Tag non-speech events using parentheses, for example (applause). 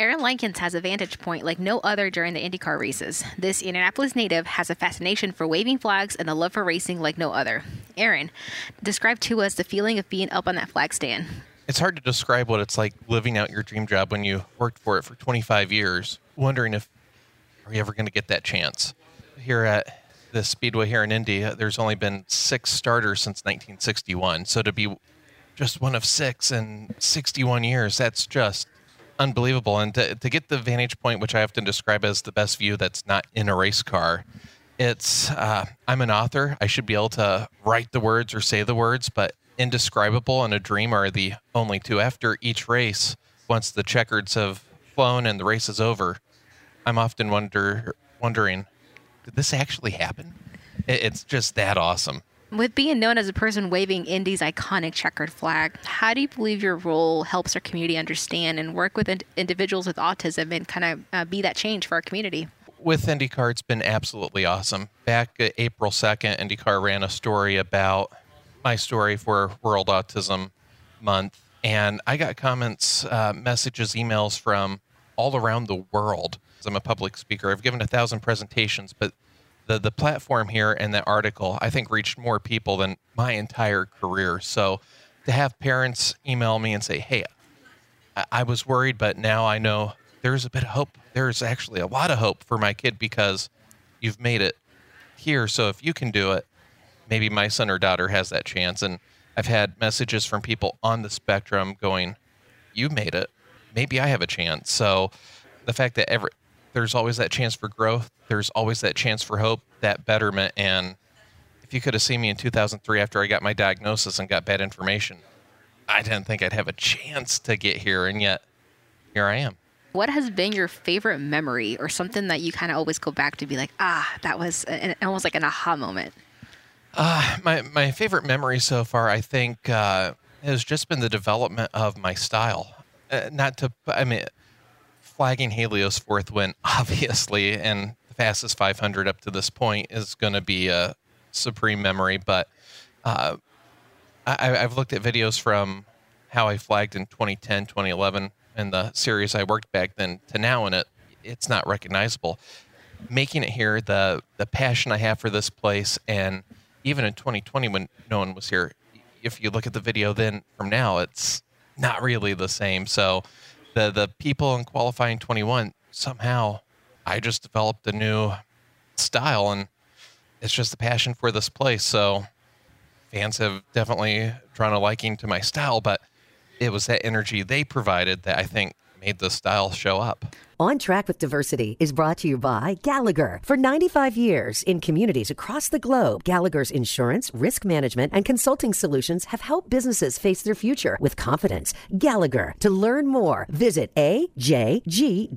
Aaron Likens has a vantage point like no other during the IndyCar races. This Indianapolis native has a fascination for waving flags and a love for racing like no other. Aaron, describe to us the feeling of being up on that flag stand. It's hard to describe what it's like living out your dream job when you worked for it for 25 years, wondering if are you ever going to get that chance. Here at the Speedway here in Indy, uh, there's only been six starters since 1961. So to be just one of six in 61 years, that's just unbelievable. And to, to get the vantage point, which I often describe as the best view that's not in a race car, it's uh, I'm an author. I should be able to write the words or say the words, but indescribable and a dream are the only two. After each race, once the checkers have flown and the race is over, I'm often wonder wondering, did this actually happen? It's just that awesome. With being known as a person waving Indy's iconic checkered flag, how do you believe your role helps our community understand and work with in- individuals with autism and kind of uh, be that change for our community? With IndyCar, it's been absolutely awesome. Back April 2nd, IndyCar ran a story about my story for World Autism Month, and I got comments, uh, messages, emails from all around the world. I'm a public speaker. I've given a thousand presentations, but the the platform here and the article I think reached more people than my entire career. So to have parents email me and say, "Hey, I, I was worried, but now I know there's a bit of hope. There's actually a lot of hope for my kid because you've made it here. So if you can do it, maybe my son or daughter has that chance." And I've had messages from people on the spectrum going, "You made it. Maybe I have a chance." So the fact that every there's always that chance for growth. There's always that chance for hope, that betterment. And if you could have seen me in 2003 after I got my diagnosis and got bad information, I didn't think I'd have a chance to get here. And yet, here I am. What has been your favorite memory or something that you kind of always go back to be like, ah, that was an, almost like an aha moment? Uh, my, my favorite memory so far, I think, uh, has just been the development of my style. Uh, not to, I mean, flagging Helio's fourth win, (laughs) obviously, and the fastest 500 up to this point is going to be a supreme memory. But uh, I, have looked at videos from how I flagged in 2010, 2011, and the series I worked back then to now, and it it's not recognizable. Making it here, the the passion I have for this place, and even in 2020 when no one was here, if you look at the video then from now, it's not really the same. So the the people in qualifying 21 somehow I just developed a new style and it's just a passion for this place. So fans have definitely drawn a liking to my style, but it was that energy they provided that I think made the style show up. On Track with Diversity is brought to you by Gallagher. For 95 years in communities across the globe, Gallagher's insurance, risk management, and consulting solutions have helped businesses face their future with confidence. Gallagher. To learn more, visit ajg.com.